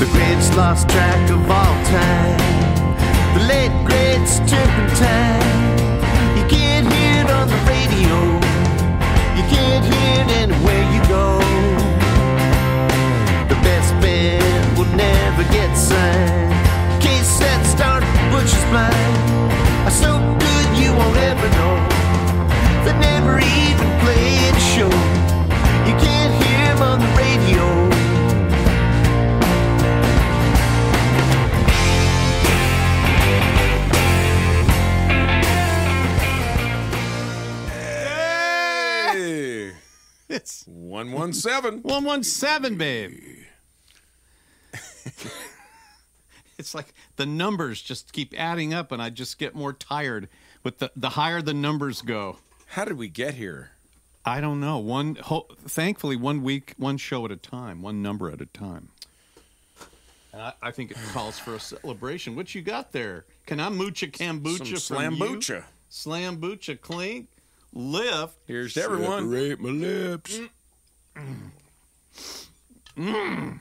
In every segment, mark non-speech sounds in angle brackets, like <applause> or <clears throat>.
The greats lost track of all time. The late greats turpentine. You can't hear it on the radio. You can't hear it anywhere you go. The best band will never get signed. Case set start, Butcher's blind. Are so good you won't ever know. They never even One seven. <laughs> 117, babe. <laughs> it's like the numbers just keep adding up, and I just get more tired with the, the higher the numbers go. How did we get here? I don't know. One, ho- thankfully, one week, one show at a time, one number at a time. And I, I think it calls for a celebration. What you got there? Can I mooch a kombucha Some from you? slambucha. Slambucha clink, lift. Here's to everyone. Separate my lips. Mm. Mm.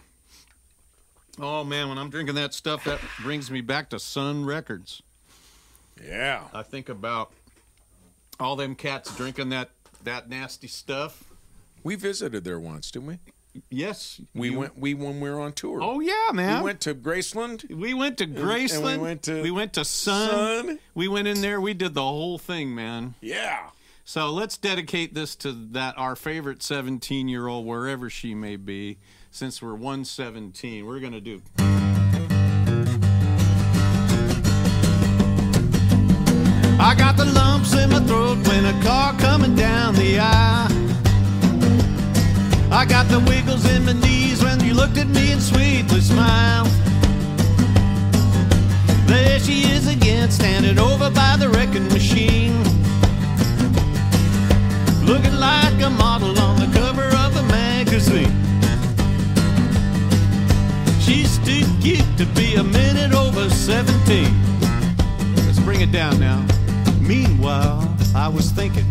Oh man, when I'm drinking that stuff, that brings me back to Sun Records. Yeah. I think about all them cats drinking that that nasty stuff. We visited there once, didn't we? Yes, We you- went. We when we were on tour. Oh yeah, man. we went to Graceland. We went to and Graceland. we went to we went to Sun. Sun. We went in there. We did the whole thing, man. Yeah. So let's dedicate this to that our favorite 17 year old, wherever she may be. Since we're 117, we're gonna do. I got the lumps in my throat when a car coming down the aisle. I got the wiggles in my knees when you looked at me and sweetly smiled. There she is again, standing over by the wrecking machine. Looking like a model on the cover of a magazine. She's too cute to be a minute over 17. Let's bring it down now. Meanwhile, I was thinking.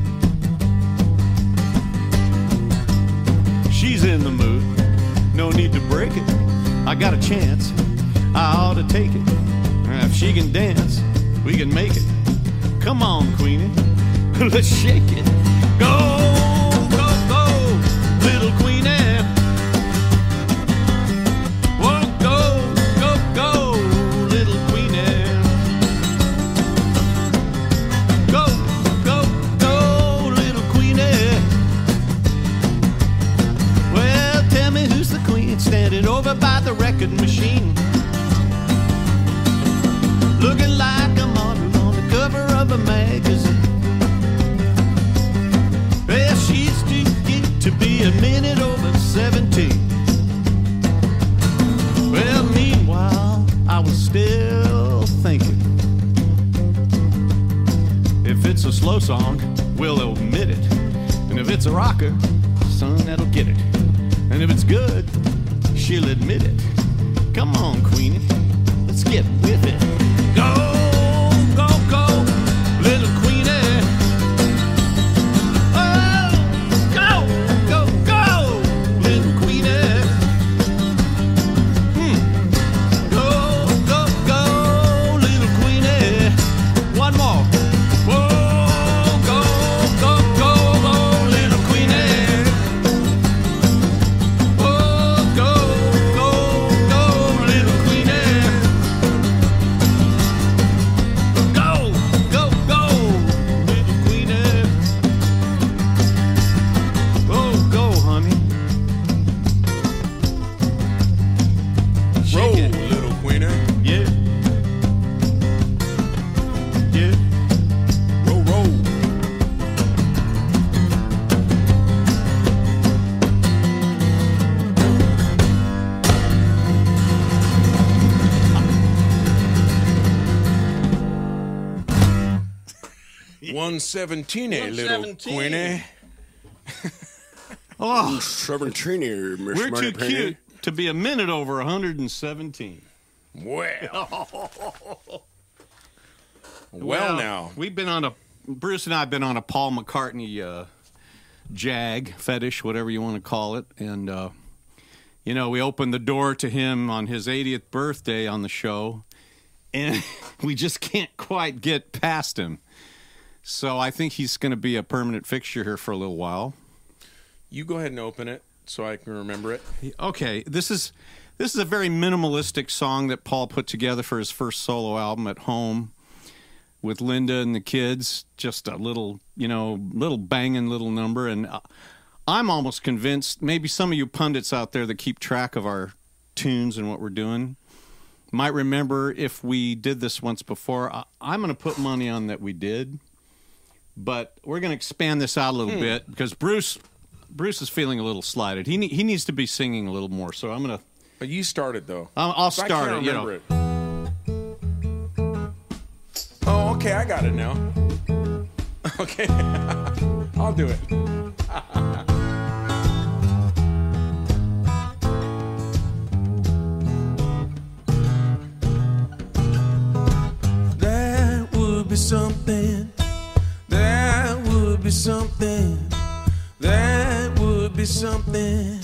She's in the mood, no need to break it. I got a chance, I ought to take it. If she can dance, we can make it. Come on, Queenie, <laughs> let's shake it. Little go, go, go, little. Go, go, go, little. Well, tell me who's the queen standing over by the record machine. A slow song, we'll omit it. And if it's a rocker, son, that'll get it. And if it's good, she'll admit it. Come on, Queenie, let's get with it. Go, 117, eh, little 117. Queenie. <laughs> oh, Trevor Trini, Mr. We're too cute to be a minute over 117. Well. <laughs> well, well, now. We've been on a, Bruce and I have been on a Paul McCartney uh, jag, fetish, whatever you want to call it. And, uh, you know, we opened the door to him on his 80th birthday on the show, and <laughs> we just can't quite get past him. So I think he's going to be a permanent fixture here for a little while. You go ahead and open it so I can remember it. Okay, this is this is a very minimalistic song that Paul put together for his first solo album at home with Linda and the kids. Just a little, you know, little banging little number, and uh, I'm almost convinced. Maybe some of you pundits out there that keep track of our tunes and what we're doing might remember if we did this once before. I, I'm going to put money on that we did, but we're going to expand this out a little hmm. bit because Bruce. Bruce is feeling a little slighted. He ne- he needs to be singing a little more. So I'm gonna But you started though. I'll, I'll So I start can't it. You know, it. Oh, okay, I got it now. <laughs> Okay, <laughs> I'll do it. <laughs> That would be something. Be something. That would be something.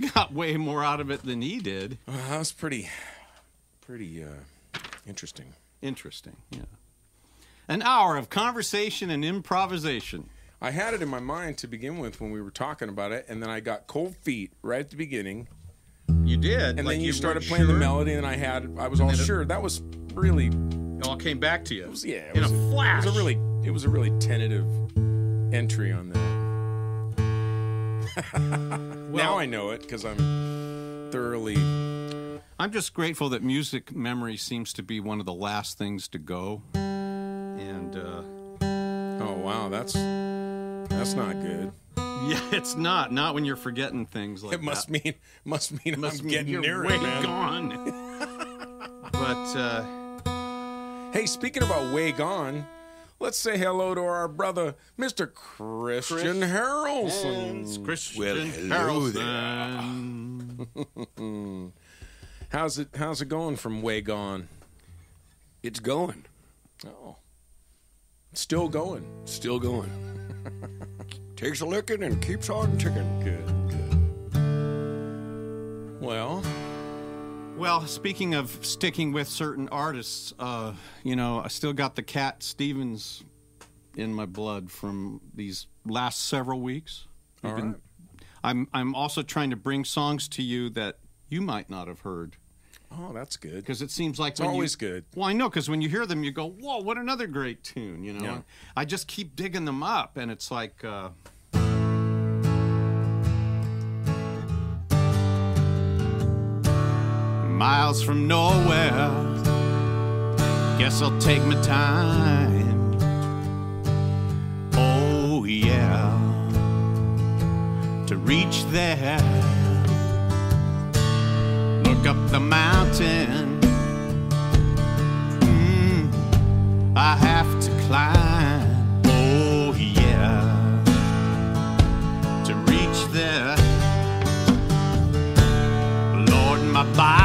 We got way more out of it than he did. Uh, that was pretty, pretty uh, interesting. Interesting, yeah. An hour of conversation and improvisation. I had it in my mind to begin with when we were talking about it, and then I got cold feet right at the beginning, You did, and then you started playing the melody, and I had I was all then it- sure that was really It all came back to you. yeah it in was, a flash. It was a really it was a really tentative entry on that. <laughs> now I know it because I'm thoroughly. I'm just grateful that music memory seems to be one of the last things to go. And uh, Oh wow, that's that's not good. <laughs> yeah, it's not not when you're forgetting things like It must that. mean <laughs> must mean Must I'm mean getting near way it, man. gone. <laughs> but uh, Hey, speaking about way gone, let's say hello to our brother, Mr. Christian Harrelson. Christian Well, hello there. <laughs> How's it how's it going from way gone? It's going. Oh. Still going. Still going. <laughs> Takes a licking and keeps on ticking. Good, good. Well, Well, speaking of sticking with certain artists, uh, you know, I still got the Cat Stevens in my blood from these last several weeks. All been- right. I'm I'm also trying to bring songs to you that you might not have heard oh, that's good. because it seems like It's always you, good. Well, I know because when you hear them, you go, "Whoa, what another great tune!" You know. Yeah. I just keep digging them up, and it's like. Uh, Miles from nowhere. Guess I'll take my time. Oh, yeah. To reach there. Look up the mountain. Mm, I have to climb. Oh, yeah. To reach there. Lord, my body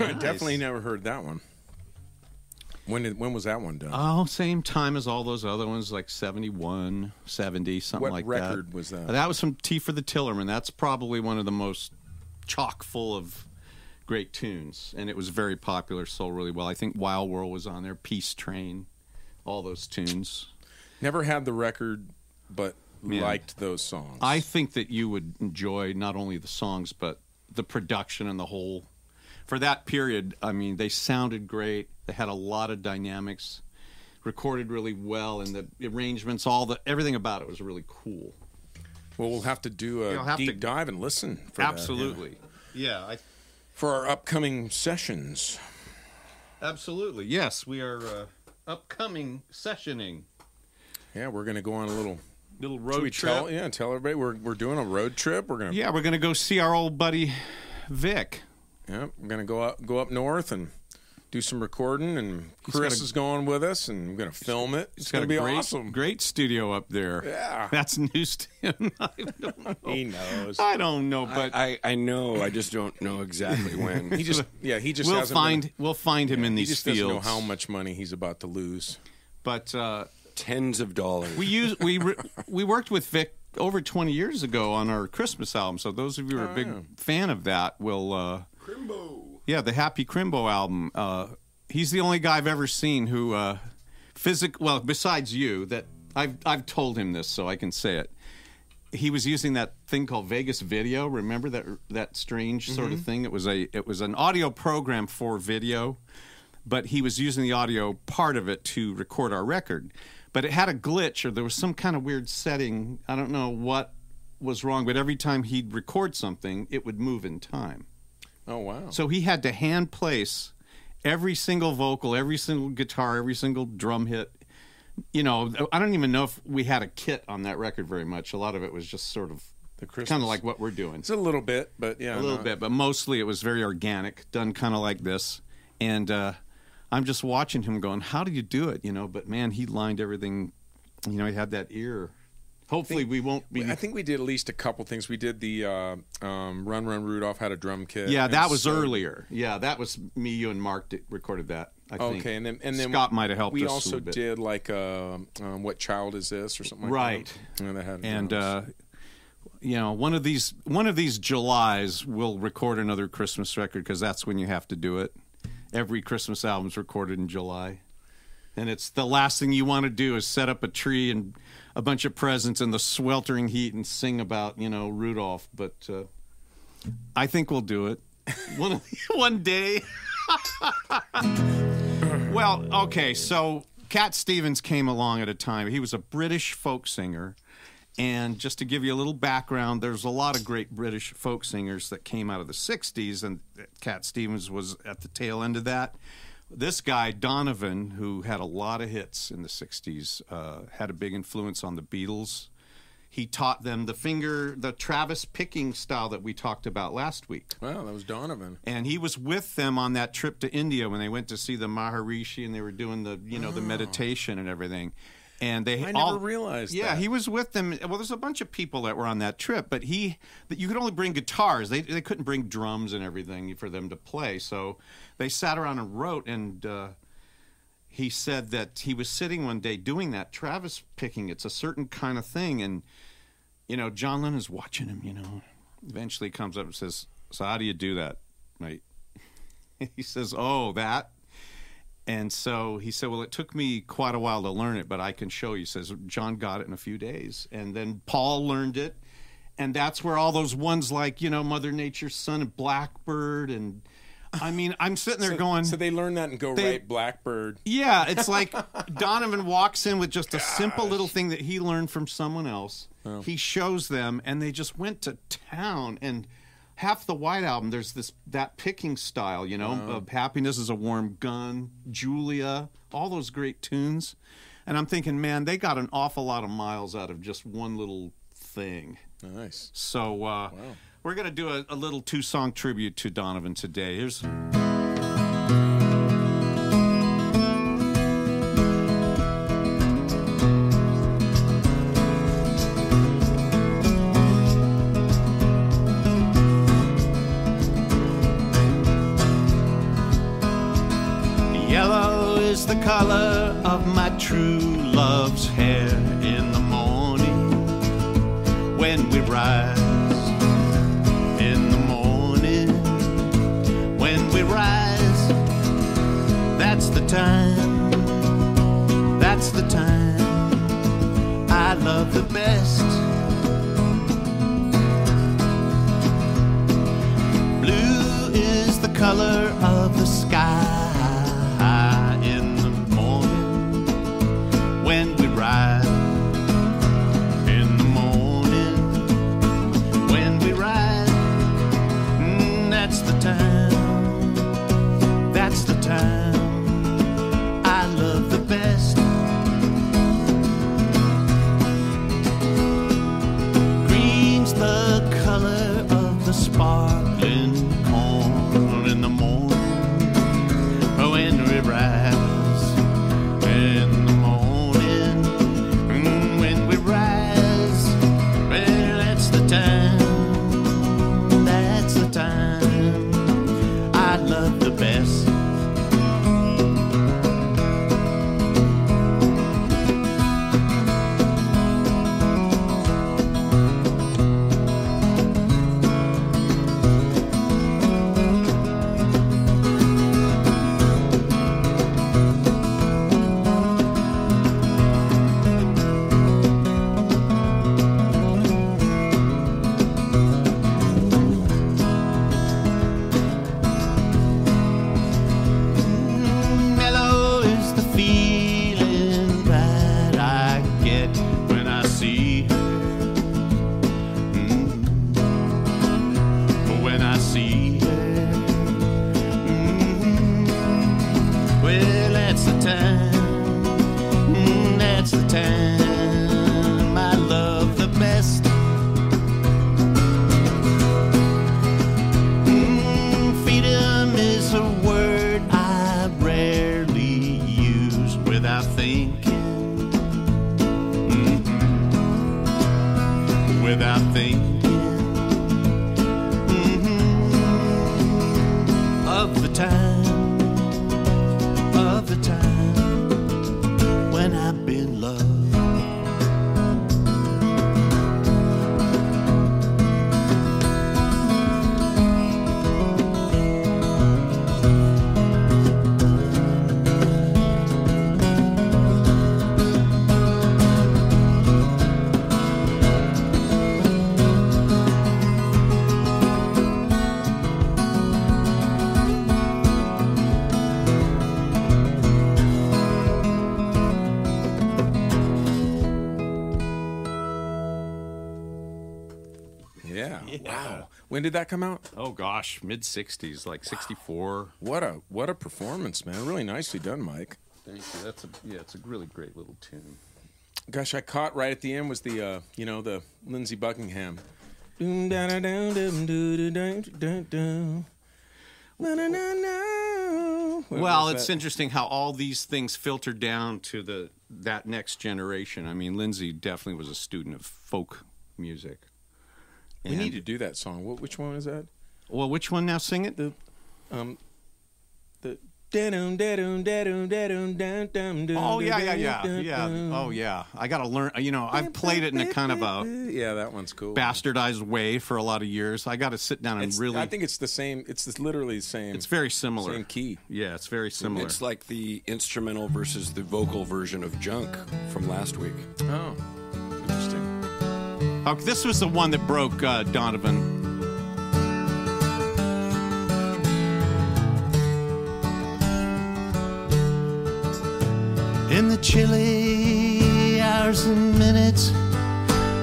I definitely never heard that one. When did when was that one done? Oh, same time as all those other ones, like 71, 70, something What like record that. was that? That was from Tea for the Tillerman. That's probably one of the most chock full of great tunes, and it was very popular, sold really well. I think Wild World was on there, Peace Train, all those tunes. never had the record, but Yeah. liked those songs. I think that you would enjoy not only the songs, but the production and the whole. For that period, I mean, they sounded great. They had a lot of dynamics, recorded really well, and the arrangements, all the everything about it was really cool. well, we'll have to do a You'll have deep to- dive and listen. For that, yeah. absolutely, yeah, I, for our upcoming sessions. absolutely. Yes, we are uh, upcoming sessioning Yeah, we're gonna go on a little little road we trip. Tell, yeah, tell everybody we're we're doing a road trip. We're gonna Yeah, we're gonna go see our old buddy Vic. Yeah, we're gonna go up go up north and do some recording. And Chris a- is going with us, and we're gonna film it. It's, He's gonna a be great, awesome. great studio up there. Yeah. that's news to him. <laughs> I don't <laughs> know. He knows. I don't know, but I, I know. I just don't know exactly when. <laughs> He just yeah he just we'll hasn't find been- we'll find him in he these just fields. doesn't know how much money he's about to lose. But uh, Tens of dollars. we use we re, we worked with Vic over 20 years ago on our Christmas album. So those of you who are a big yeah. fan of that will. Uh, Yeah, the Happy Crimbo album. Uh, he's the only guy I've ever seen who, uh, physic. Well, besides you, that I've I've told him this, so I can say it. He was using that thing called Vegas Video. Remember that that strange sort of thing? It was a it was an audio program for video, but he was using the audio part of it to record our record. But it had a glitch, or there was some kind of weird setting. I don't know what was wrong, but every time he'd record something, it would move in time. Oh wow! So he had to hand place every single vocal, every single guitar, every single drum hit. You know, I don't even know if we had a kit on that record very much. A lot of it was just sort of The Christmas- kind of like what we're doing. it's a little bit, but yeah, A little no. bit, but mostly it was very organic, done kind of like this. And uh, I'm just watching him going, "How do you do it?" You know, but man, he lined everything. You know, he had that ear. Hopefully, we won't be. I think we did at least a couple things. We did the uh, um, Run Run Rudolph had a drum kit. yeah, that was so- earlier. Yeah, that was me, you, and Mark did, recorded that. I think. Okay, and then and then Scott might have helped We also did like uh, um, what child is this or something like Right. that. Yeah, that had and uh, you know one of these one of these Julys we'll record another Christmas record because that's when you have to do it. Every Christmas album's recorded in July, and it's the last thing you want to do is set up a tree and a bunch of presents in the sweltering heat and sing about you know Rudolph. But uh, I think we'll do it <laughs> one one day. <laughs> Well, okay, so Cat Stevens came along at a time. He was a British folk singer. And just to give you a little background, there's a lot of great British folk singers that came out of the 60s, and Cat Stevens was at the tail end of that. This guy, Donovan, who had a lot of hits in the 60s, uh, had a big influence on the Beatles. He taught them the finger, the Travis picking style that we talked about last week wow, that was Donovan. and he was with them on that trip to India when they went to see the Maharishi and they were doing the you know the meditation and everything. And they. I never realized Yeah, that. he was with them. Well, there's a bunch of people that were on that trip, but he that you could only bring guitars. They they couldn't bring drums and everything for them to play. So they sat around and wrote. And uh, he said that he was sitting one day doing that Travis picking. It's a certain kind of thing, and you know John Lennon is watching him. You know, eventually comes up and says, "So how do you do that, mate?" <laughs> he says, "Oh, that." And so he said, "Well, it took me quite a while to learn it, but I can show you." He says John got it in a few days, and then Paul learned it, and that's where all those ones like you know Mother Nature's Son and Blackbird, and I mean, I'm sitting there going, So they learn that and go They- right Blackbird. yeah, it's like <laughs> Donovan walks in with just a simple little thing that he learned from someone else. Oh. He shows them, and they just went to town. And half the White Album, there's this that picking style, you know, of "Happiness is a Warm Gun," Julia, all those great tunes. And I'm thinking, man, they got an awful lot of miles out of just one little thing. Nice. So uh, We're gonna do a, a little two song tribute to Donovan today. Here's. The color of my true love's hair in the morning when we rise. In the morning when we rise, that's the time, that's the time I love the best. Blue is the color of the sky When did that come out? Oh gosh, mid '60s, like '64. What a what a performance, man! Really nicely done, Mike. Thank you. That's a yeah, it's a really great little tune. Gosh, I caught right at the end was the uh, you know the Lindsey Buckingham. Well, it's interesting how all these things filter down to the that next generation. I mean, Lindsey definitely was a student of folk music. We And- need to do that song. What, which one is that? Well, which one now? Sing it. The um the Oh yeah, yeah, dum, yeah, dum, yeah. dum. Oh yeah. I got to learn. You know, I've played it in a kind of a yeah, that one's cool. bastardized way for a lot of years. I got to sit down and It's, really. I think it's the same. It's the, literally the same. it's very similar. same key. Yeah, it's very similar. It's like the instrumental versus the vocal version of Junk from last week. Oh, interesting. This was the one that broke uh, Donovan. In the chilly hours and minutes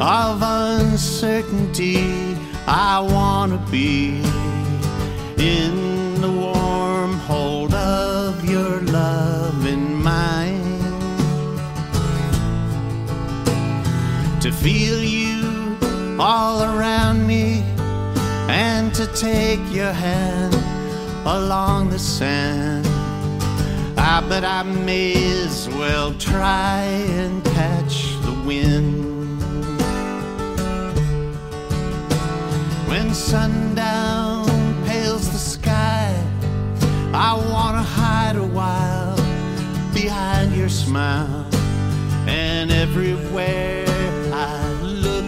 of uncertainty, I want to be in take your hand along the sand. Ah, but I may as well try and catch the wind. When sundown pales the sky, I wanna hide a while behind your smile. And everywhere I look,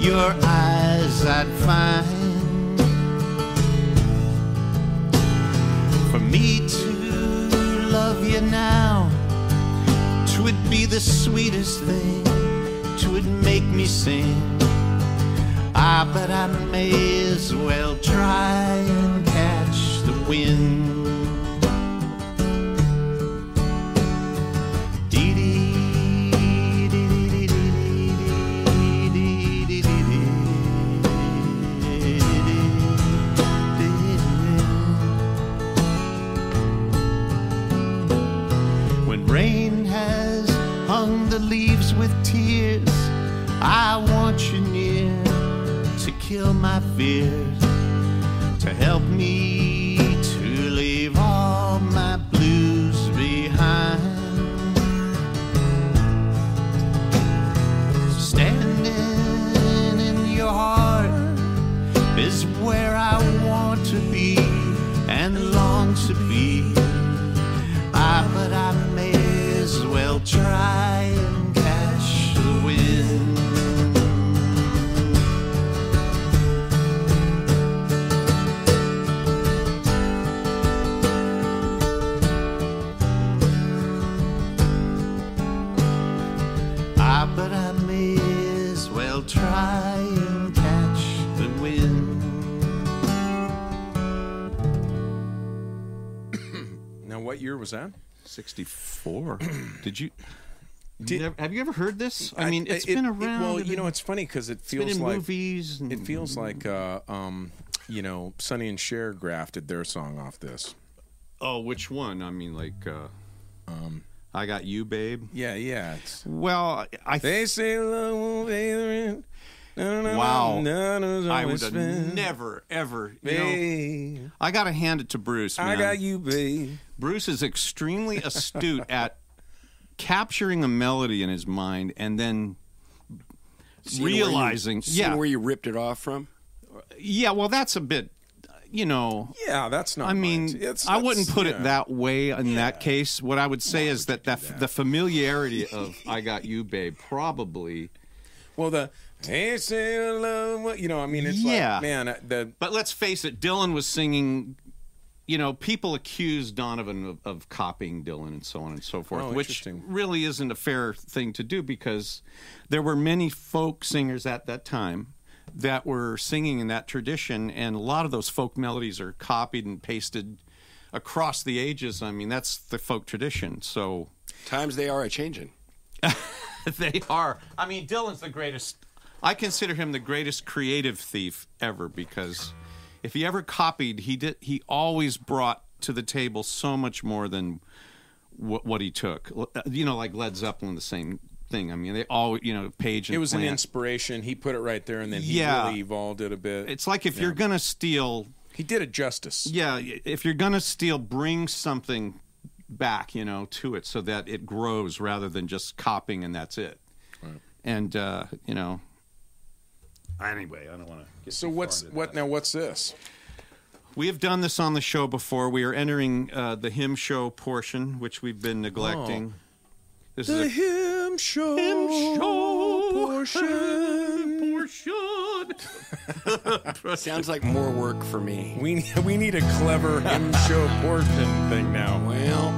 your eyes I'd find. The sweetest thing, twould make me sing. Ah, but I may as well try and catch the wind. With tears, I want you near to kill my fears, to help me year was that? 64. <clears throat> Did you? Did- never- have you ever heard this? I mean, it's it- been it- around. well, you know, it's funny because it been feels in like movies. And, it feels like uh, um, you know, Sonny and Cher grafted their song off this. Oh, which one? I mean, like, uh, um, I got you, babe. Yeah, yeah. It's, Well, I they say love won't pay the rent. No, no, no, Wow. no, no, no, I would have never, ever. You know, I got to hand it to Bruce. Man. I got you, babe. Bruce is extremely astute <laughs> at capturing a melody in his mind and then Seeing where you- realizing. seeing yeah, where you ripped it off from. yeah. Well, that's a bit. You know, Yeah, that's not. I mean, mine. It's- I wouldn't put yeah. it that way in that case. What I would say is that, that, the familiarity of "I Got You, Babe" probably. Well, the they say love, what- you know, I mean, it's Yeah. like, man, uh, the But let's face it, Dylan was singing. You know, people accuse Donovan of, of copying Dylan and so on and so forth, Oh, which really isn't a fair thing to do because there were many folk singers at that time that were singing in that tradition, and a lot of those folk melodies are copied and pasted across the ages. I mean, that's the folk tradition. So Times they are a changing. <laughs> they are. I mean, Dylan's the greatest. I consider him the greatest creative thief ever because if he ever copied, he did. He always brought to the table so much more than what, what he took. You know, like Led Zeppelin, the same thing. I mean, they all, you know, Page and it was an inspiration. He put it right there, and then he Yeah. really evolved it a bit. It's like if you're gonna steal, he did it justice. yeah, if you're gonna steal, bring something back, you know, to it so that it grows rather than just copying and that's it. And uh, you know, anyway, I don't want to. So what's what now? What's this? We have done this on the show before. We are entering uh, the hymn show portion, which we've been neglecting. This is a hymn show. hymn show portion. <laughs> portion. <laughs> Sounds like more work for me. We we need a clever hymn show portion thing now. Well,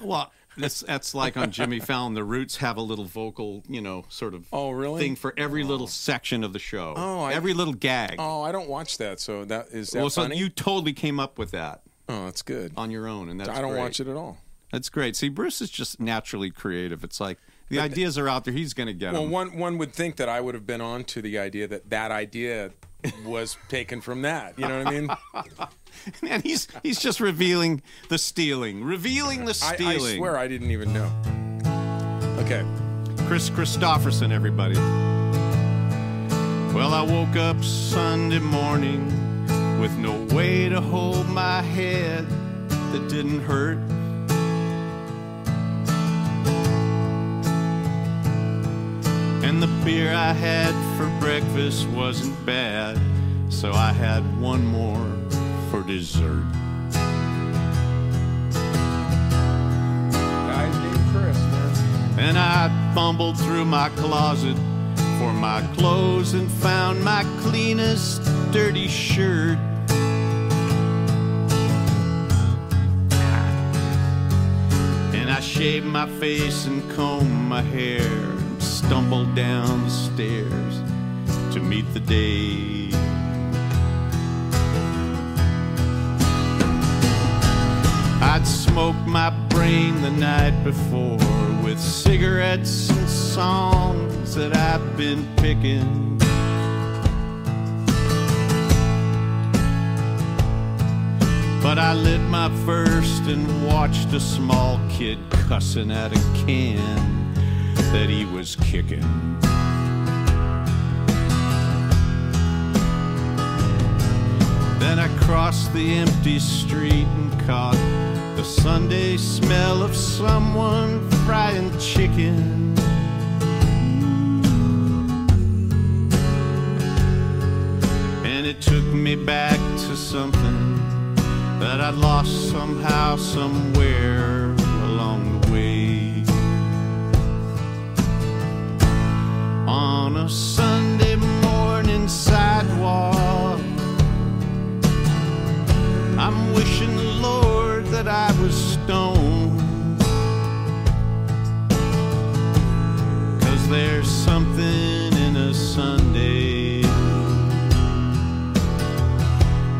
<laughs> well, that's that's like on Jimmy Fallon. The Roots have a little vocal, you know, sort of Oh, really? thing for every little section of the show. Oh, I- every little gag. Oh, I don't watch that. So that is that well, so funny? you totally came up with that oh, that's good. on your own, and that's I don't great. watch it at all. That's great. See, Bruce is just naturally creative. It's like the ideas are out there. He's going to get Well, them. Well, one one would think that I would have been on to the idea that that idea was taken from that. You know what I mean? <laughs> <laughs> and he's he's just revealing the stealing, revealing the I, stealing. I swear I didn't even know. Okay. Kris Kristofferson, everybody. Well, I woke up Sunday morning with no way to hold my head that didn't hurt. And the beer I had for breakfast wasn't bad, so I had one more for dessert. Guys named Chris, man. And I fumbled through my closet for my clothes and found my cleanest dirty shirt. And I shaved my face and combed my hair and stumbled down the stairs to meet the day. I'd smoked my brain the night before with cigarettes and songs that I've been picking. But I lit my first and watched a small kid cussing at a can that he was kicking. Then I crossed the empty street and caught the Sunday smell of someone frying chicken. And it took me back to something that I'd lost somehow, somewhere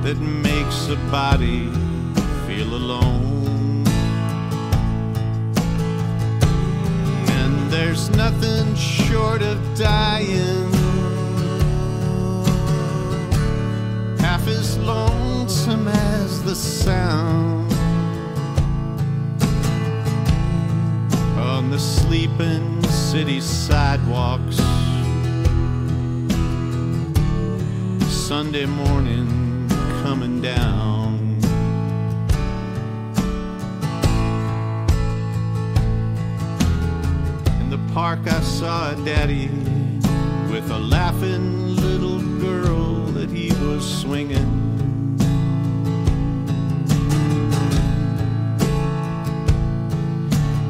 that makes a body feel alone. And there's nothing short of dying half as lonesome as the sound on the sleeping city sidewalks. Sunday morning coming down. In the park, I saw a daddy with a laughing little girl that he was swinging.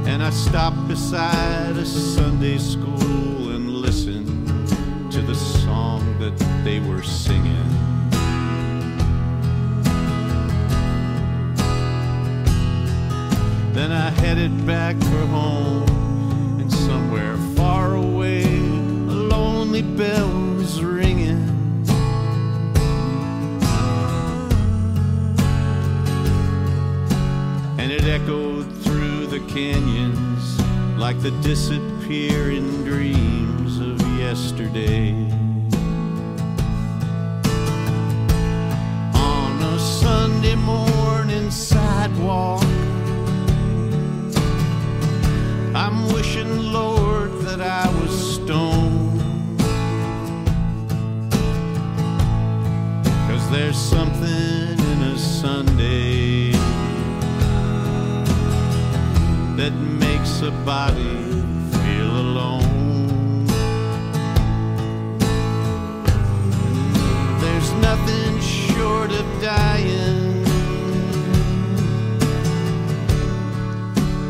And I stopped beside a Sunday school and listened to the song that they were singing. Then I headed back for home, and somewhere far away, a lonely bell was ringing. And it echoed through the canyons like the disappearing dreams of yesterday. On a Sunday morning sidewalk, makes a body feel alone. There's nothing short of dying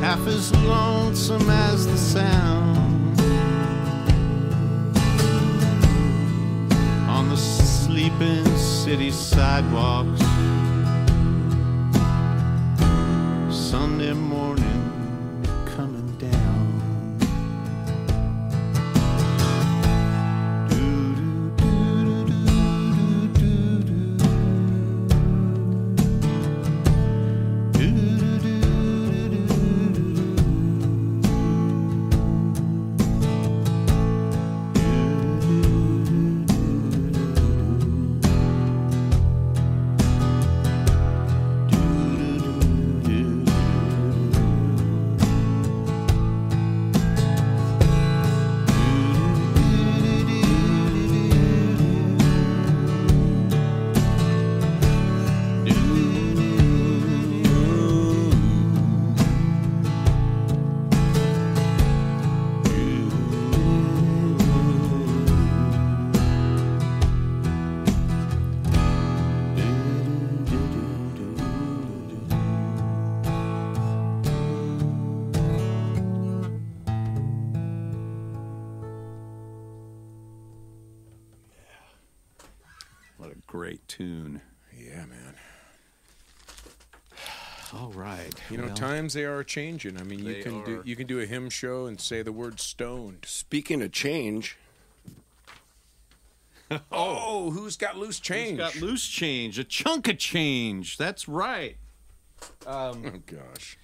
half as lonesome as the sound on the sleeping city sidewalks. Times they are changing. I mean, you They can do are. you can do a hymn show and say the word stoned. Speaking of change, <laughs> Oh, who's got loose change? Got loose change, a chunk of change. That's right. oh gosh.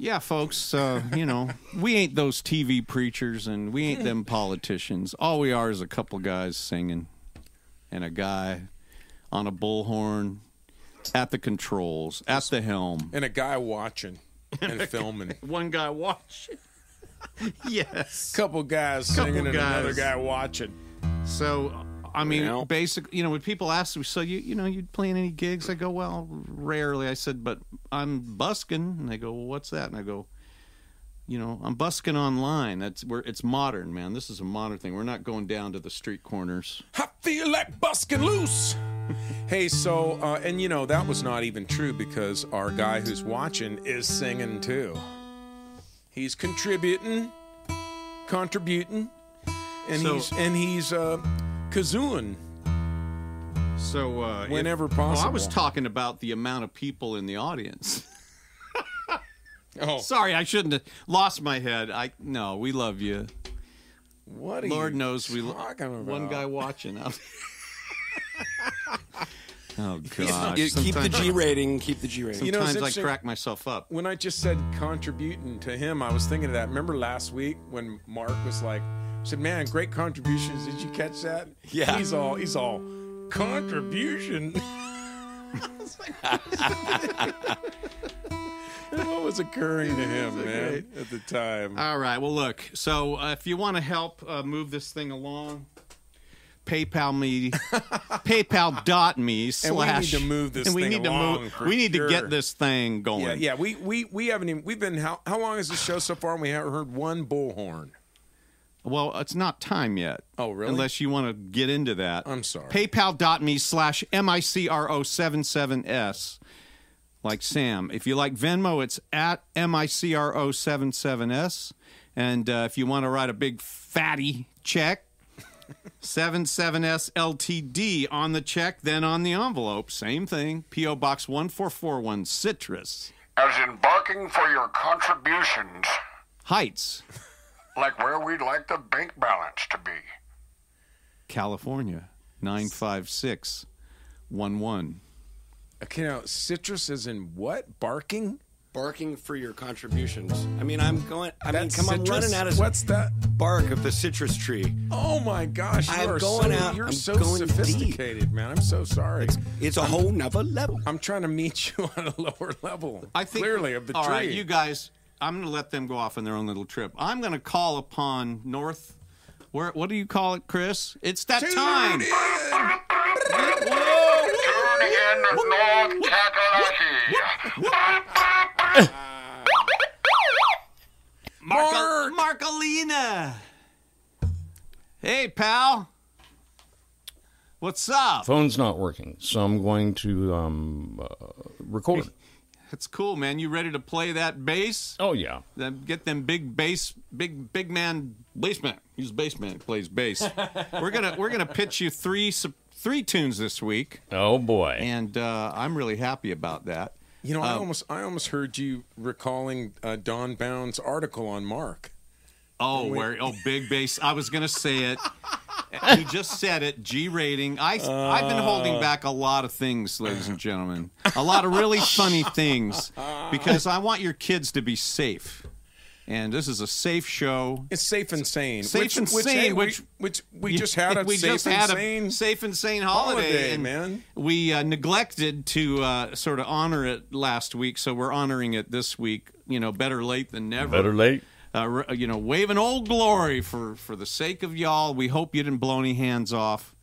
Yeah, folks, uh, you know, <laughs> we ain't those TV preachers and we ain't them politicians. All we are is a couple guys singing and a guy on a bullhorn at the controls, at the helm. And a guy watching <laughs> and filming. <laughs> One guy watching. <laughs> yes. Couple guys Couple singing and another guy watching. So, I mean, Well. basic. You know, when people ask me, so you, you know, you playing any gigs? I go, well, rarely. I said, but I'm busking, and they go, well, what's that? And I go, you know, I'm busking online. That's where it's modern, man. This is a modern thing. We're not going down to the street corners. I feel like busking loose. Hey, so uh, and you know that was not even true because our guy who's watching is singing too. He's contributing, contributing, and So- he's and he's uh, kazooing. So, uh, if- Whenever Oh, I was talking about the amount of people in the audience. <laughs> Oh, Sorry, I shouldn't have lost my head. I no, we love you. what? Are Lord you knows we lo- talking about? one guy watching out. <laughs> oh god! keep the G rating. Keep the G rating. You know, Sometimes I crack myself up. when I just said contributing to him, I was thinking of that. Remember last week when Mark was like, said, "Man, great contributions. Did you catch that?" Yeah. He's all he's all contribution. <laughs> what was occurring to him, man, at the time? All right. Well, look. So uh, if you want to help uh, move this thing along, PayPal me, <laughs> PayPal.me slash. And we need to move this and we thing need along to move. We need to get this thing going. yeah, yeah. We we we haven't even. We've been how how long is this show so far? And we haven't heard one bullhorn. Well, it's not time yet. Oh, really? Unless you want to get into that. I'm sorry. PayPal.me slash MICRO77S. Like Sam. If you like Venmo, it's at MICRO77S. And uh, if you want to write a big fatty check, 77S LTD on the check, then on the envelope. Same thing. P.O. Box 1441 Citrus As in barking for your contributions, Heights, like where we'd like the bank balance to be. California 95611. Okay, now citrus is in what? Barking? Barking for your contributions. I mean, I'm going. I mean, That's come on, citrus? running out of What's that? bark of the citrus tree. Oh my gosh, you I'm are going so, out- You're I'm so going deep. sophisticated, man. I'm so sorry. It's a whole nother level. I'm trying to meet you <laughs> on a lower level. I think clearly of the All tree. right, you guys. I'm going to let them go off on their own little trip. I'm going to call upon North. Where? What do you call it, Chris? It's that Tune time. in. Tune in North Kakalaki. Marco, Marcolina. Hey, pal. What's up? Phone's not working, so I'm going to um, uh, record. It's cool, man. You ready to play that bass? Oh yeah, Then get them big bass, big big man bass man. He's a bass man. Plays bass. <laughs> we're gonna we're gonna pitch you three sup- three tunes this week, oh boy. and uh, I'm really happy about that. You know, I Um, almost, I almost heard you recalling uh, Don Bound's article on Mark. Oh, where oh big bass. I was gonna say it. <laughs> he just said it. G rating. I I've been holding back a lot of things, ladies and gentlemen. A lot of really funny things because I want your kids to be safe. And this is a safe show. It's safe and sane. Safe which, and which, sane, hey, which- which we just had a <laughs> we safe just and had sane. a safe and sane holiday, holiday, and man. We uh, neglected to uh, sort of honor it last week, so we're honoring it this week. You know, better late than never. Better late. uh, you know, waving old glory for for the sake of y'all. We hope you didn't blow any hands off,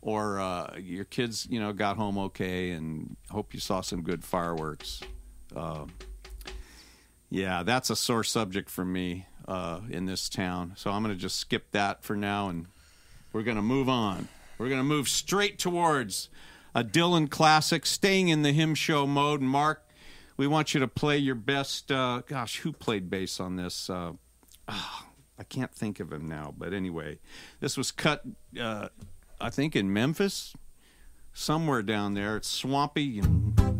or uh, your kids, you know, got home okay, and hope you saw some good fireworks. Yeah, that's a sore subject for me uh, in this town, so I'm going to just skip that for now, and we're going to move on. We're going to move straight towards a Dylan classic, staying in the hymn show mode. Mark, we want you to play your best. Uh, gosh, who played bass on this? Uh, ah, I can't think of him now, but anyway, this was cut, uh, I think, in Memphis somewhere down there. It's swampy and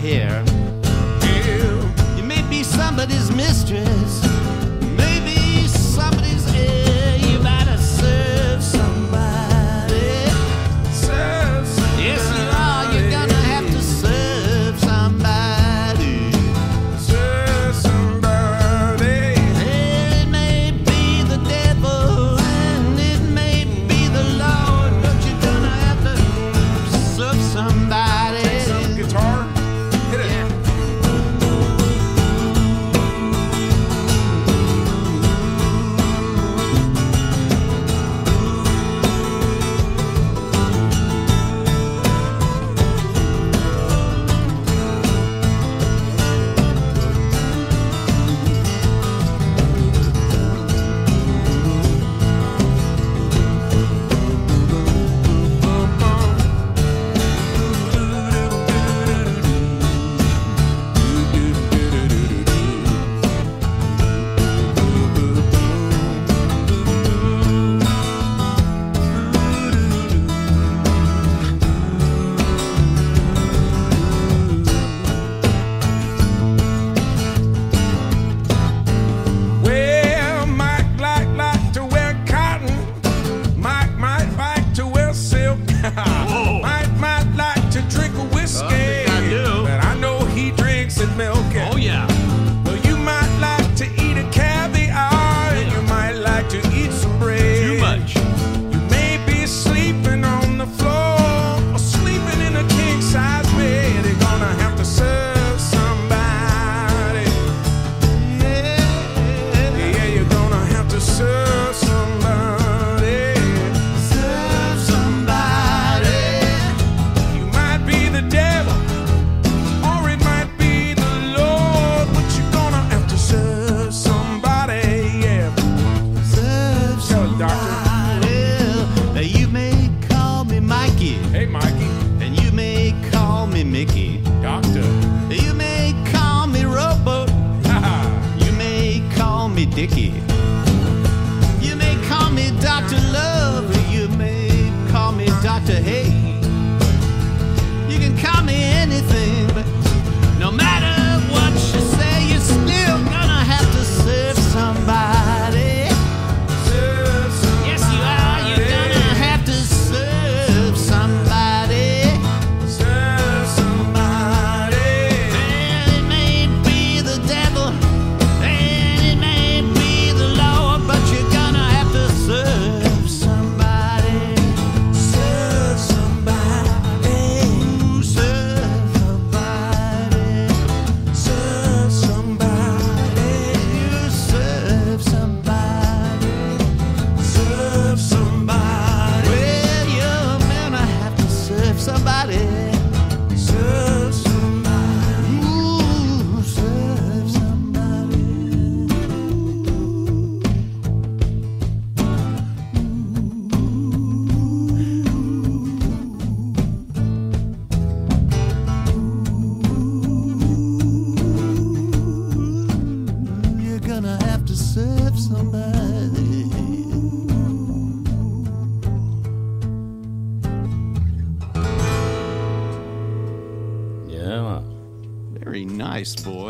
cut You may be somebody's mistress.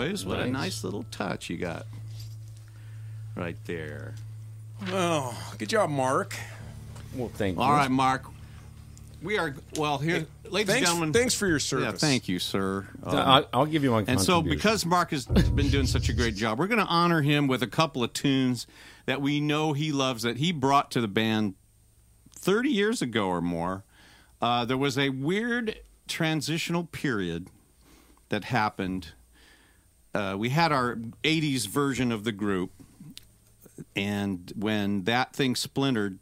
Boys. What a nice little touch you got right there. Oh, good job, Mark. Well, thank you. All right, Mark. We are well here, ladies Thanks, and gentlemen. thanks for your service. yeah, service. thank you, sir. Um, I'll, I'll give you one. And so, contribution. because Mark has been doing such a great job, we're going to honor him with a couple of tunes that we know he loves that he brought to the band 30 years ago or more. Uh, there was a weird transitional period that happened. Uh, we had our 80s version of the group, and when that thing splintered,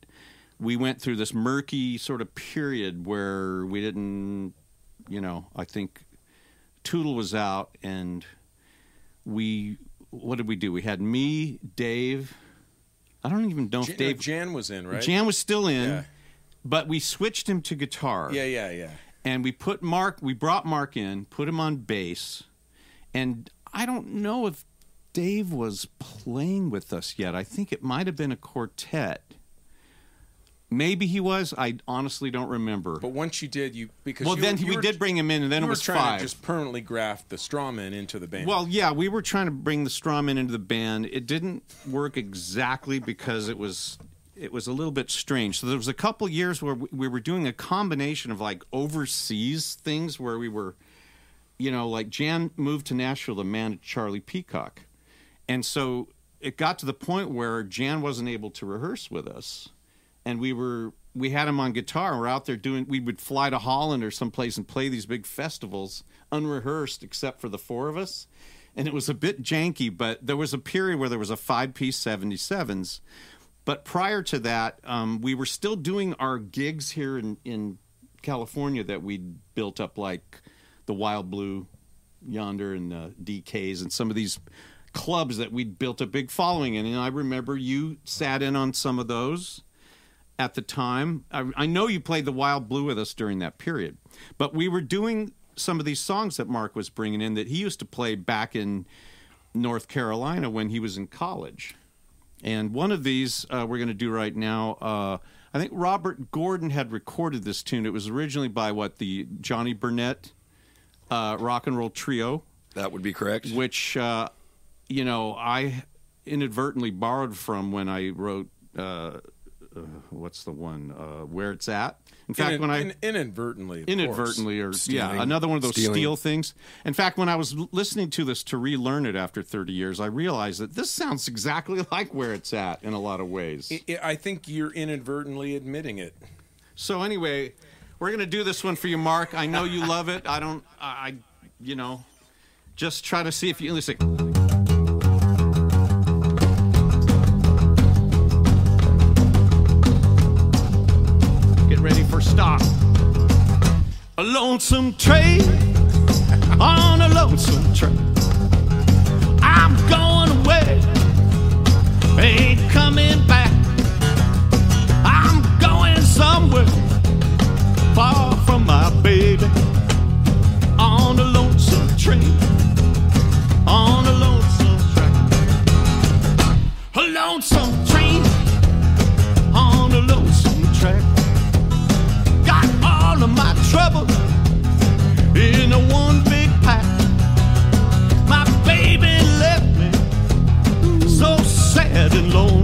we went through this murky sort of period where we didn't, you know, I think Tootle was out, and we what did we do? We had me, Dave. I don't even know if Jan, Dave Jan was in, right? Jan was still in, Yeah. but we switched him to guitar. Yeah, yeah, yeah. And we put Mark. We brought Mark in, put him on bass, and I don't know if Dave was playing with us yet. I think it might have been a quartet. Maybe he was. I honestly don't remember. But once you did, you because well, you, then you we were, did bring him in, and then it were was trying five. to just permanently graft the strawman into the band. Well, yeah, we were trying to bring the strawman into the band. It didn't work exactly because it was it was a little bit strange. So there was a couple years where we were doing a combination of like overseas things where we were, you know, like Jan moved to Nashville to manage Charlie Peacock, and so it got to the point where Jan wasn't able to rehearse with us, and we were we had him on guitar. and We're out there doing. We would fly to Holland or someplace and play these big festivals unrehearsed, except for the four of us. And it was a bit janky, but there was a period where there was a five piece seventy sevens. But prior to that, um, we were still doing our gigs here in, in California that we'd built up, like the Wild Blue yonder and uh, DKs and some of these clubs that we'd built a big following in. And I remember you sat in on some of those at the time. I, I know you played the Wild Blue with us during that period, but we were doing some of these songs that Mark was bringing in that he used to play back in North Carolina when he was in college. And one of these uh, we're going to do right now. Uh, I think Robert Gordon had recorded this tune. It was originally by what the Johnny Burnette uh, rock and roll trio That would be correct. which uh, you know I inadvertently borrowed from when I wrote uh, uh, what's the one uh, where it's at. In fact, In- when I in- inadvertently, of inadvertently or Stealing. yeah another one of those Stealing. steal things. In fact, when I was listening to this to relearn it after 30 years, I realized that this sounds exactly <laughs> like where it's at in a lot of ways. I- I think you're inadvertently admitting it. So anyway, we're gonna do this one for you, Mark. I know you love it. I don't. I, I you know, just try to see if you listen. Get ready for stop. A lonesome train on a lonesome train. I'm going away, ain't coming back. I'm going somewhere far from my baby on a lonesome train. On a lonesome train. A lonesome train on a lonesome track. Got all of my trouble in a one big pack. My baby left me so sad and lonely.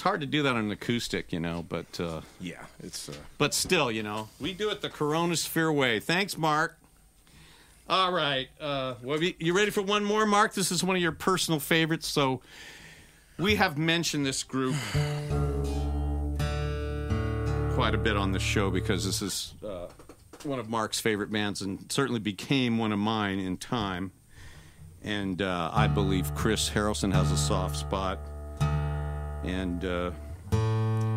Hard to do that on an acoustic, you know, but uh, Yeah, it's. Uh, but still, you know, we do it the CoROEnosphere way. Thanks, Mark. All right, uh, well, you- you ready for one more, Mark? This is one of your personal favorites, so we have mentioned this group quite a bit on the show because this is uh, one of Mark's favorite bands and certainly became one of mine in time. And uh, I believe Chris Harrelson has a soft spot. And uh,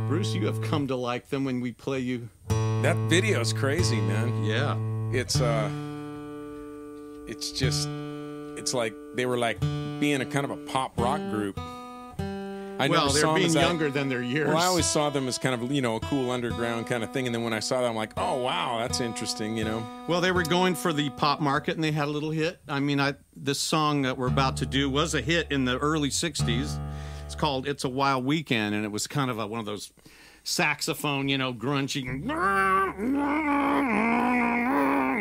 Bruce, you have come to like them when we play you. that video's crazy, man. Yeah. It's uh, it's just, it's like they were like being a kind of a pop rock group. I well, never they're them being as that- younger than their years. Well, I always saw them as kind of you know a cool underground kind of thing, and then when I saw that, I'm like, oh wow, that's interesting, you know. Well, they were going for the pop market, and they had a little hit. I mean, I this song that we're about to do was a hit in the early '60s. It's called "It's a Wild Weekend," and it was kind of a, one of those saxophone, you know, grungy, you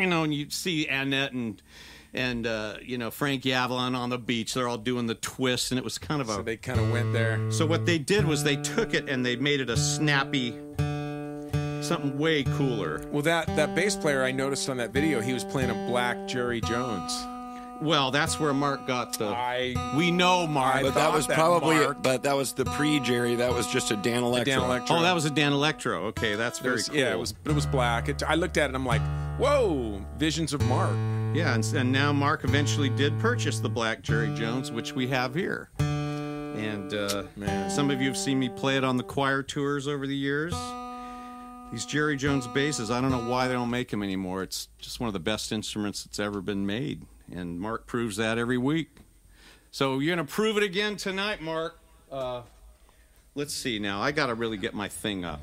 know, and you see Annette and and uh, you know Frank Avalon on the beach. They're all doing the twist, and it was kind of a. So they kind of went there. So what they did was they took it and they made it a snappy, something way cooler. Well, that that bass player I noticed on that video, he was playing a black Jerry Jones. Well, that's where Mark got the. I we know Mark. I But that was that probably, Mark- but that was the pre Jerry. That was just a Danelectro. Dan Electro. oh, that was a Danelectro. Okay, that's It very was- cool. Yeah, it was, but it was black. It, I looked at it and I'm like, whoa, visions of Mark. Yeah, and, and now Mark eventually did purchase the Black Jerry Jones, which we have here. And uh, Man. some of you have seen me play it on the choir tours over the years. These Jerry Jones basses, I don't know why they don't make them anymore. It's just one of the best instruments that's ever been made. And Mark proves that every week. So you're going to prove it again tonight, Mark. Uh, let's see now. I got to really get my thing up.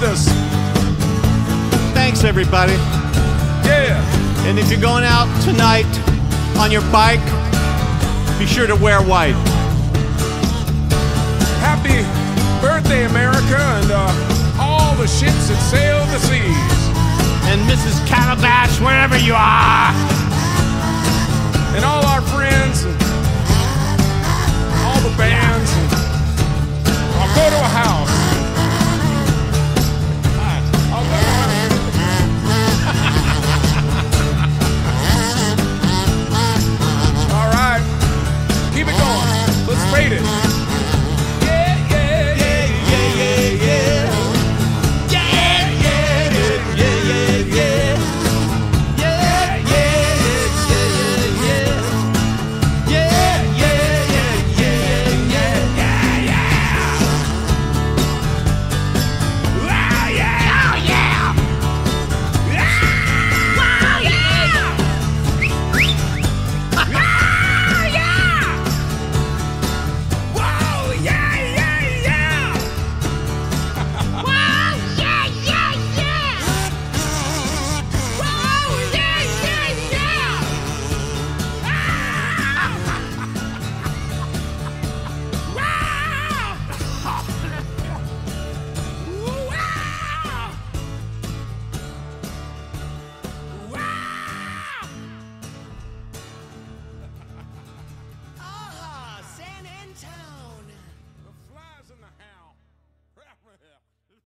with us. Thanks, everybody. Yeah. And if you're going out tonight on your bike, be sure to wear white. Happy birthday, America, and uh, all the ships that sail the seas. And Mrs. Calabash, wherever you are. And all our friends, and all the bands. I'll uh, go to a house.